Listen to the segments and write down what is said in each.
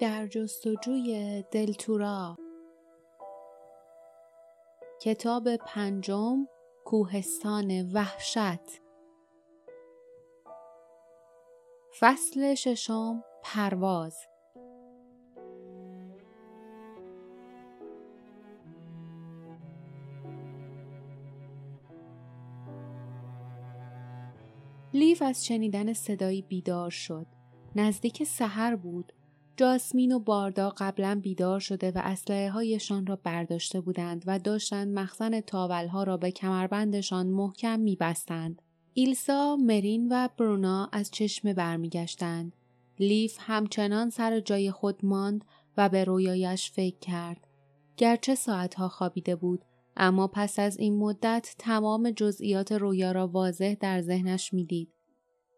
در جستجوی دلتورا کتاب پنجم کوهستان وحشت فصل ششم پرواز لیف از شنیدن صدایی بیدار شد. نزدیک سحر بود. جاسمین و باردا قبلا بیدار شده و اسلحه هایشان را برداشته بودند و داشتند مخزن تاولها را به کمربندشان محکم میبستند. ایلسا، مرین و برونا از چشمه برمیگشتند. لیف همچنان سر جای خود ماند و به رویایش فکر کرد. گرچه ساعتها خوابیده بود اما پس از این مدت تمام جزئیات رویا را واضح در ذهنش می‌دید.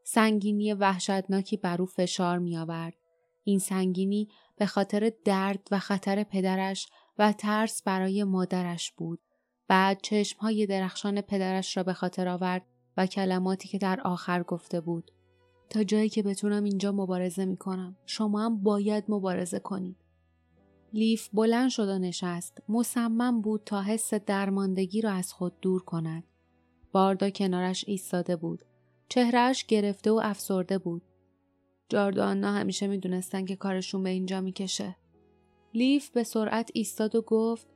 سنگینی وحشتناکی بر او فشار می آورد. این سنگینی به خاطر درد و خطر پدرش و ترس برای مادرش بود. بعد چشمهای درخشان پدرش را به خاطر آورد و کلماتی که در آخر گفته بود. تا جایی که بتونم اینجا مبارزه می کنم. شما هم باید مبارزه کنید. لیف بلند شد و نشست. مصمم بود تا حس درماندگی را از خود دور کند. باردا کنارش ایستاده بود. چهرهش گرفته و افسرده بود. جارد و آنا همیشه می‌دونستن که کارشون به اینجا می‌کشه. لیف به سرعت ایستاد و گفت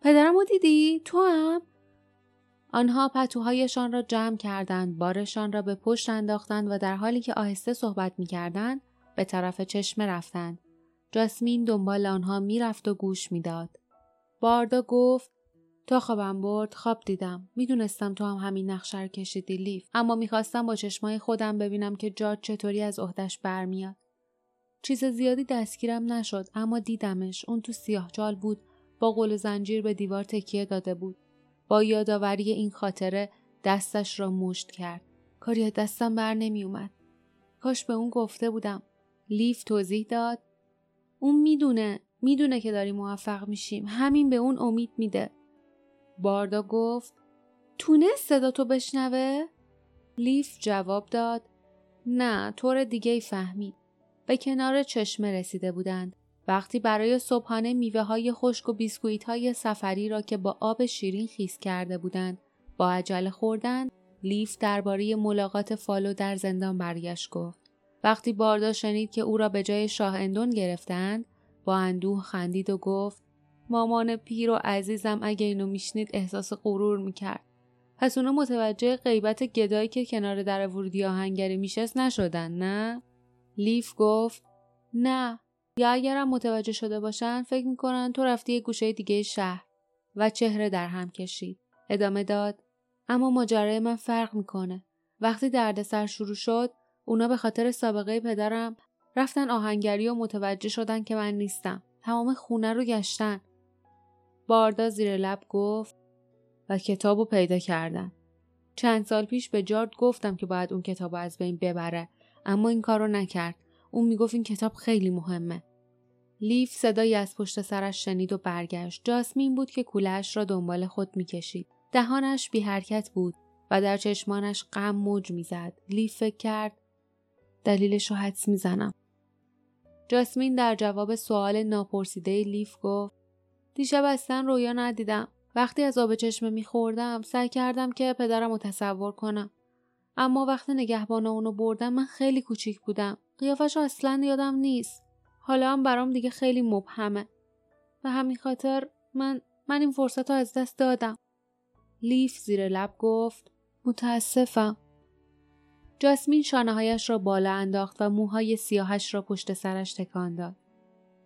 پدرمو دیدی؟ تو هم؟ آنها پتوهایشان را جمع کردند، بارشان را به پشت انداختند و در حالی که آهسته صحبت می‌کردند به طرف چشمه رفتند. جاسمین دنبال آنها می‌رفت و گوش می‌داد. باردا گفت تا خوابم برد خواب دیدم. می‌دونستم تو هم همین نقشه رو کشیدی لیف. اما می‌خواستم با چشمای خودم ببینم که جاد چطوری از عهدش برمیاد. چیز زیادی دستگیرم نشد اما دیدمش. اون تو سیاه جال بود. با قل زنجیر به دیوار تکیه داده بود. با یادآوری این خاطره دستش را مشت کرد. کاری دستم بر نمی اومد. کاش به اون گفته بودم. لیف توضیح داد. اون می‌دونه. می‌دونه که داری موفق میشیم. همین به اون امید میده. باردا گفت تونست صدا تو بشنوه؟ لیف جواب داد نه طور دیگه فهمید. به کنار چشمه رسیده بودند. وقتی برای صبحانه میوه های خشک و بیسکویت های سفری را که با آب شیرین خیس کرده بودند با عجله خوردند لیف درباره ملاقات فالو در زندان برگشت گفت وقتی باردا شنید که او را به جای شاه اندون گرفتند با اندوه خندید و گفت مامان پیر و عزیزم اگه اینو میشنید احساس غرور می‌کرد. پس اونا متوجه غیبت گدایی که کنار در ورودی آهنگری میشست نشدن نه؟ لیف گفت نه یا اگرم متوجه شده باشن فکر می‌کنن تو رفتی یه گوشه دیگه شهر و چهره در هم کشید. ادامه داد اما ماجرای من فرق می‌کنه. وقتی دردسر شروع شد اونا به خاطر سابقه پدرم رفتن آهنگری و متوجه شدن که من نیستم. تمام خونه رو گشتن. باردا زیر لب گفت و کتابو پیدا کردن. چند سال پیش به جارد گفتم که باید اون کتاب از بین ببره اما این کارو نکرد. اون می‌گفت این کتاب خیلی مهمه. لیف صدایی از پشت سرش شنید و برگشت. جاسمین بود که کولش را دنبال خود می‌کشید. دهانش بی حرکت بود و در چشمانش غم موج می‌زد. لیف فکر کرد دلیلش رو حدس می‌زنم. جاسمین در جواب سوال ناپرسیده لیف گفت دیشب اصلا رویا ندیدم. وقتی از آب چشمه میخوردم سعی کردم که پدرم رو تصور کنم. اما وقتی نگهبان اونو بردم من خیلی کوچیک بودم. قیافش اصلا یادم نیست. حالا هم برام دیگه خیلی مبهمه. به همین خاطر من من این فرصت رو از دست دادم. لیف زیر لب گفت متاسفم. جاسمین شانههایش را بالا انداخت و موهای سیاهش را پشت سرش تکان داد.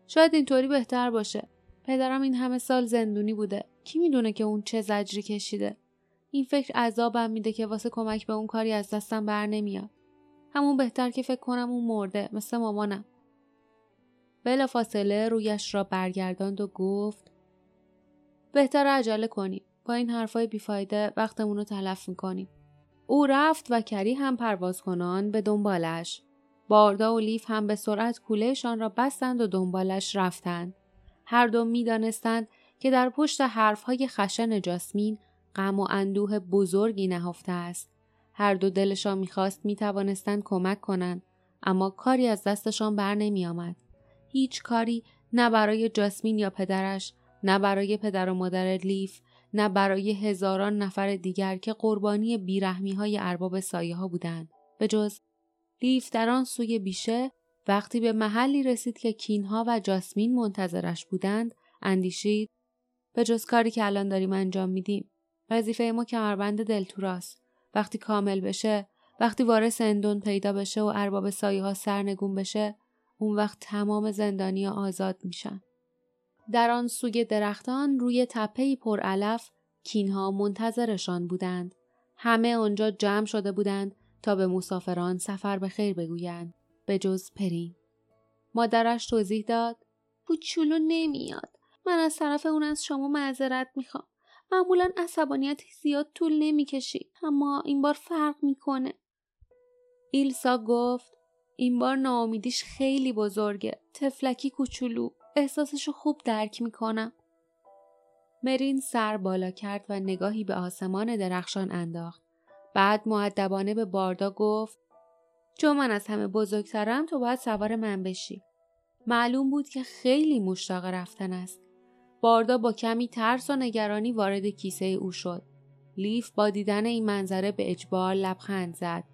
شاید اینطوری بهتر باشه. پدرم این همه سال زندونی بوده. کی می‌دونه که اون چه زجری کشیده؟ این فکر عذابم میده که واسه کمک به اون کاری از دستم بر نمیاد. همون بهتر که فکر کنم اون مرده مثل مامانم. بلا فاصله رویش را برگرداند و گفت بهتر عجله کنیم. با این حرفای بیفایده وقتمون رو تلف می‌کنیم. او رفت و کری هم پرواز کنان به دنبالش. باردا و لیف هم به سرعت کولهشان را بستند و دنبالش رفتند. هر دو می دانستند که در پشت حرفهای خشن جاسمین غم و اندوه بزرگی نهفته است. هر دو دلشان می‌خواست می توانستند کمک کنند اما کاری از دستشان بر نمی آمد. هیچ کاری نه برای جاسمین یا پدرش نه برای پدر و مادر لیف نه برای هزاران نفر دیگر که قربانی بیرحمی های ارباب سایه ها بودند به جز لیف در آن سوی بیشه وقتی به محلی رسید که کینها و جاسمین منتظرش بودند اندیشید به جز کاری که الان داریم انجام میدیم. وظیفه ما کمربند دلتوراست. وقتی کامل بشه وقتی وارث اندون پیدا بشه و ارباب سایه ها سرنگون بشه اون وقت تمام زندانی آزاد میشن. در آن سوی درختان روی تپهی پر علف کینها منتظرشان بودند. همه آنجا جمع شده بودند تا به مسافران سفر به خیر بگویند. به جز پرین مادرش توضیح داد کوچولو نمیاد. من از طرف اون از شما معذرت می‌خوام. معمولا عصبانیت زیاد طول نمی‌کشید اما این بار فرق می‌کنه. ایلسا گفت این بار ناامیدیش خیلی بزرگه. تفلکی کوچولو احساسشو خوب درک می‌کنم. مرین سر بالا کرد و نگاهی به آسمان درخشان انداخت. بعد معدبانه به باردا گفت چون من از همه بزرگترم تو باید سوار من بشی. معلوم بود که خیلی مشتاق رفتن است. باردا با کمی ترس و نگرانی وارد کیسه او شد. لیف با دیدن این منظره به اجبار لبخند زد.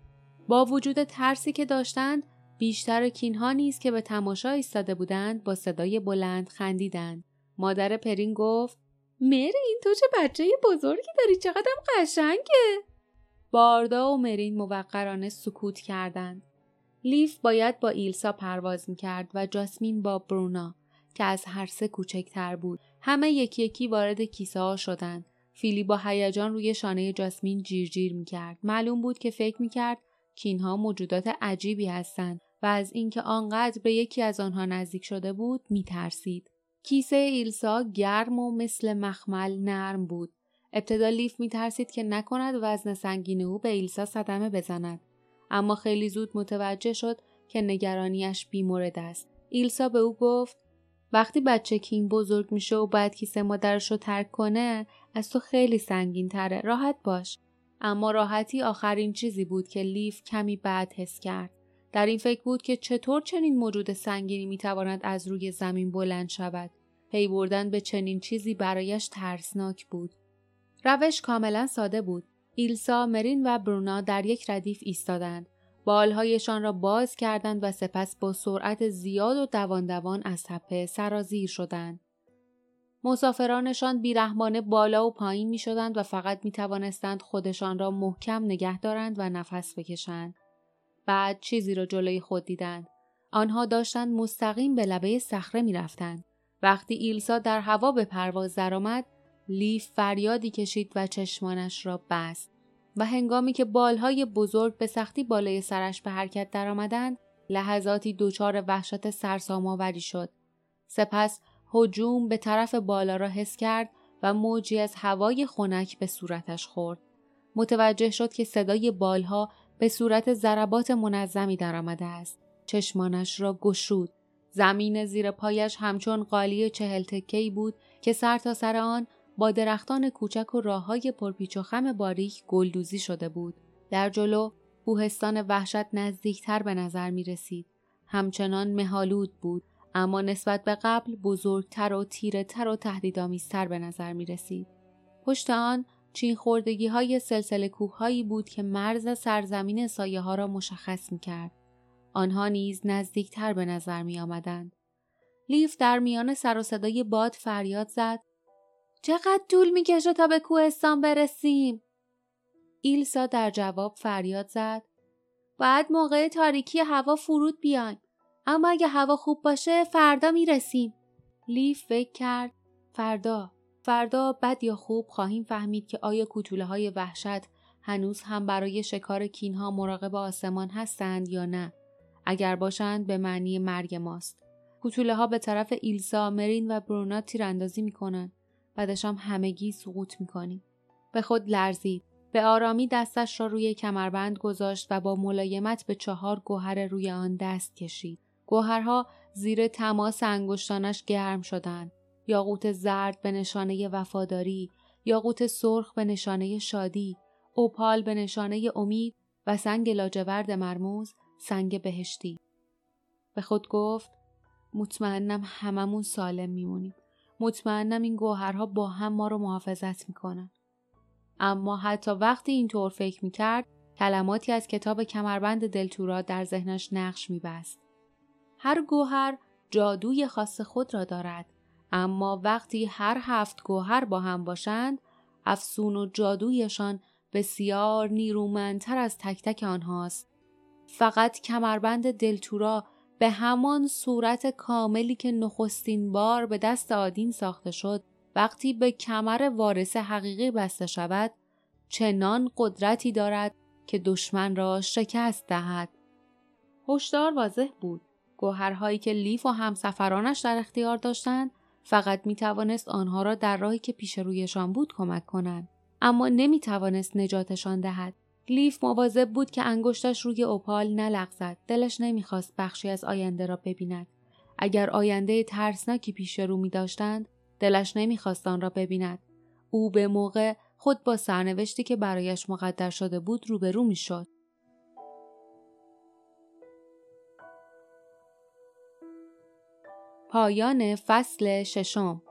با وجود ترسی که داشتند بیشتر کینها نیز که به تماشا ایستاده بودند با صدای بلند خندیدند. مادر پرین گفت مرین تو چه بچه بزرگی داری؟ چقدر قشنگه! باردا و مرین موقرانه سکوت کردند. لیف باید با ایلسا پرواز می‌کرد و جاسمین با برونا که از هر سه کوچکتر بود. همه یکی یکی وارد کیسه ها شدند. فیلی با هیجان روی شانه جاسمین جیرجیر می‌کرد. معلوم بود که فکر می‌کرد کینها موجودات عجیبی هستند و از اینکه آنقدر به یکی از آنها نزدیک شده بود میترسید. کیسه ایلسا گرم و مثل مخمل نرم بود. ابتدا لیف میترسید که نکند وزن سنگین او به ایلسا صدمه بزند. اما خیلی زود متوجه شد که نگرانیش بیمورد است. ایلسا به او گفت وقتی بچه کین بزرگ میشه و بعد کیسه مادرش رو ترک کنه از تو خیلی سنگین تره راحت باش. اما راحتی آخرین چیزی بود که لیف کمی بعد حس کرد. در این فکر بود که چطور چنین موجود سنگینی می‌تواند از روی زمین بلند شود. پی بردن به چنین چیزی برایش ترسناک بود. روش کاملا ساده بود ایلسا مرین و برونا در یک ردیف ایستادند بالهایشان را باز کردند و سپس با سرعت زیاد و دوان دوان از تپه سرازیر شدند مسافرانشان بیرحمانه بالا و پایین می شدند و فقط می توانستند خودشان را محکم نگه دارند و نفس بکشند. بعد چیزی را جلوی خود دیدند. آنها داشتند مستقیم به لبه صخره می رفتند. وقتی ایلسا در هوا به پرواز درآمد، لیف فریادی کشید و چشمانش را بست. و هنگامی که بالهای بزرگ به سختی بالای سرش به حرکت درآمدند، لحظاتی دچار وحشت سرسام‌آوری شد. سپس هجوم به طرف بالا را حس کرد و موجی از هوای خنک به صورتش خورد. متوجه شد که صدای بالها به صورت ضربات منظمی درآمده است. چشمانش را گشود. زمین زیر پایش همچون قالی چهل تکهی بود که سر تا سر آن با درختان کوچک و راه های پرپیچ و خم باریک گلدوزی شده بود. در جلو کوهستان وحشت نزدیکتر به نظر می رسید. همچنان مهالود بود اما نسبت به قبل بزرگتر و تیره تر و تهدیدآمیزتر به نظر می رسید. پشت آن چین خوردگی های سلسله کوه هایی بود که مرز سرزمین سایه ها را مشخص می کرد. آنها نیز نزدیکتر به نظر می آمدند. لیف در میان سر و صدای باد فریاد زد چقدر طول می‌کشه تا به کوهستان برسیم؟ ایلسا در جواب فریاد زد. باید موقع تاریکی هوا فرود بیایم. اما اگه هوا خوب باشه فردا می‌رسیم. لیف فکر کرد فردا فردا بد یا خوب خواهیم فهمید که آیا کوتوله های وحشت هنوز هم برای شکار کینها مراقب آسمان هستند یا نه. اگر باشند به معنی مرگ ماست. کوتوله ها به طرف ایلسا مرین و برونا تیراندازی می‌کنند. بعدش هم همگی سقوط می‌کنیم به خود لرزید به آرامی دستش را روی کمربند گذاشت و با ملایمت به چهار گوهر روی آن دست کشید گوهرها زیر تماس انگشتانش گرم شدند. یاقوت زرد به نشانه وفاداری، یاقوت سرخ به نشانه شادی، اوپال به نشانه امید و سنگ لاجورد مرموز سنگ بهشتی. به خود گفت مطمئنم هممون سالم میمونیم مطمئنم این گوهرها با هم ما رو محافظت می‌کنن. اما حتی وقتی اینطور فکر می‌کرد کلماتی از کتاب کمربند دلتورا در ذهنش نقش میبست. هر گوهر جادوی خاص خود را دارد اما وقتی هر هفت گوهر با هم باشند افسون و جادویشان بسیار نیرومندتر از تک تک آنهاست. فقط کمربند دلتورا به همان صورت کاملی که نخستین بار به دست آدین ساخته شد وقتی به کمر وارث حقیقی بسته شود چنان قدرتی دارد که دشمن را شکست دهد. هشدار واضح بود. گوهرهایی که لیف و همسفرانش در اختیار داشتند فقط می توانست آنها را در راهی که پیش رویشان بود کمک کنند. اما نمی توانست نجاتشان دهد. لیف مواظب بود که انگشتش روی اوپال نلغزد. دلش نمی‌خواست بخشی از آینده را ببیند. اگر آینده ترسناکی پیش رو می داشتند دلش نمی‌خواست آن را ببیند. او به موقع خود با سرنوشتی که برایش مقدر شده بود روبرو می‌شد. پایان فصل ششم.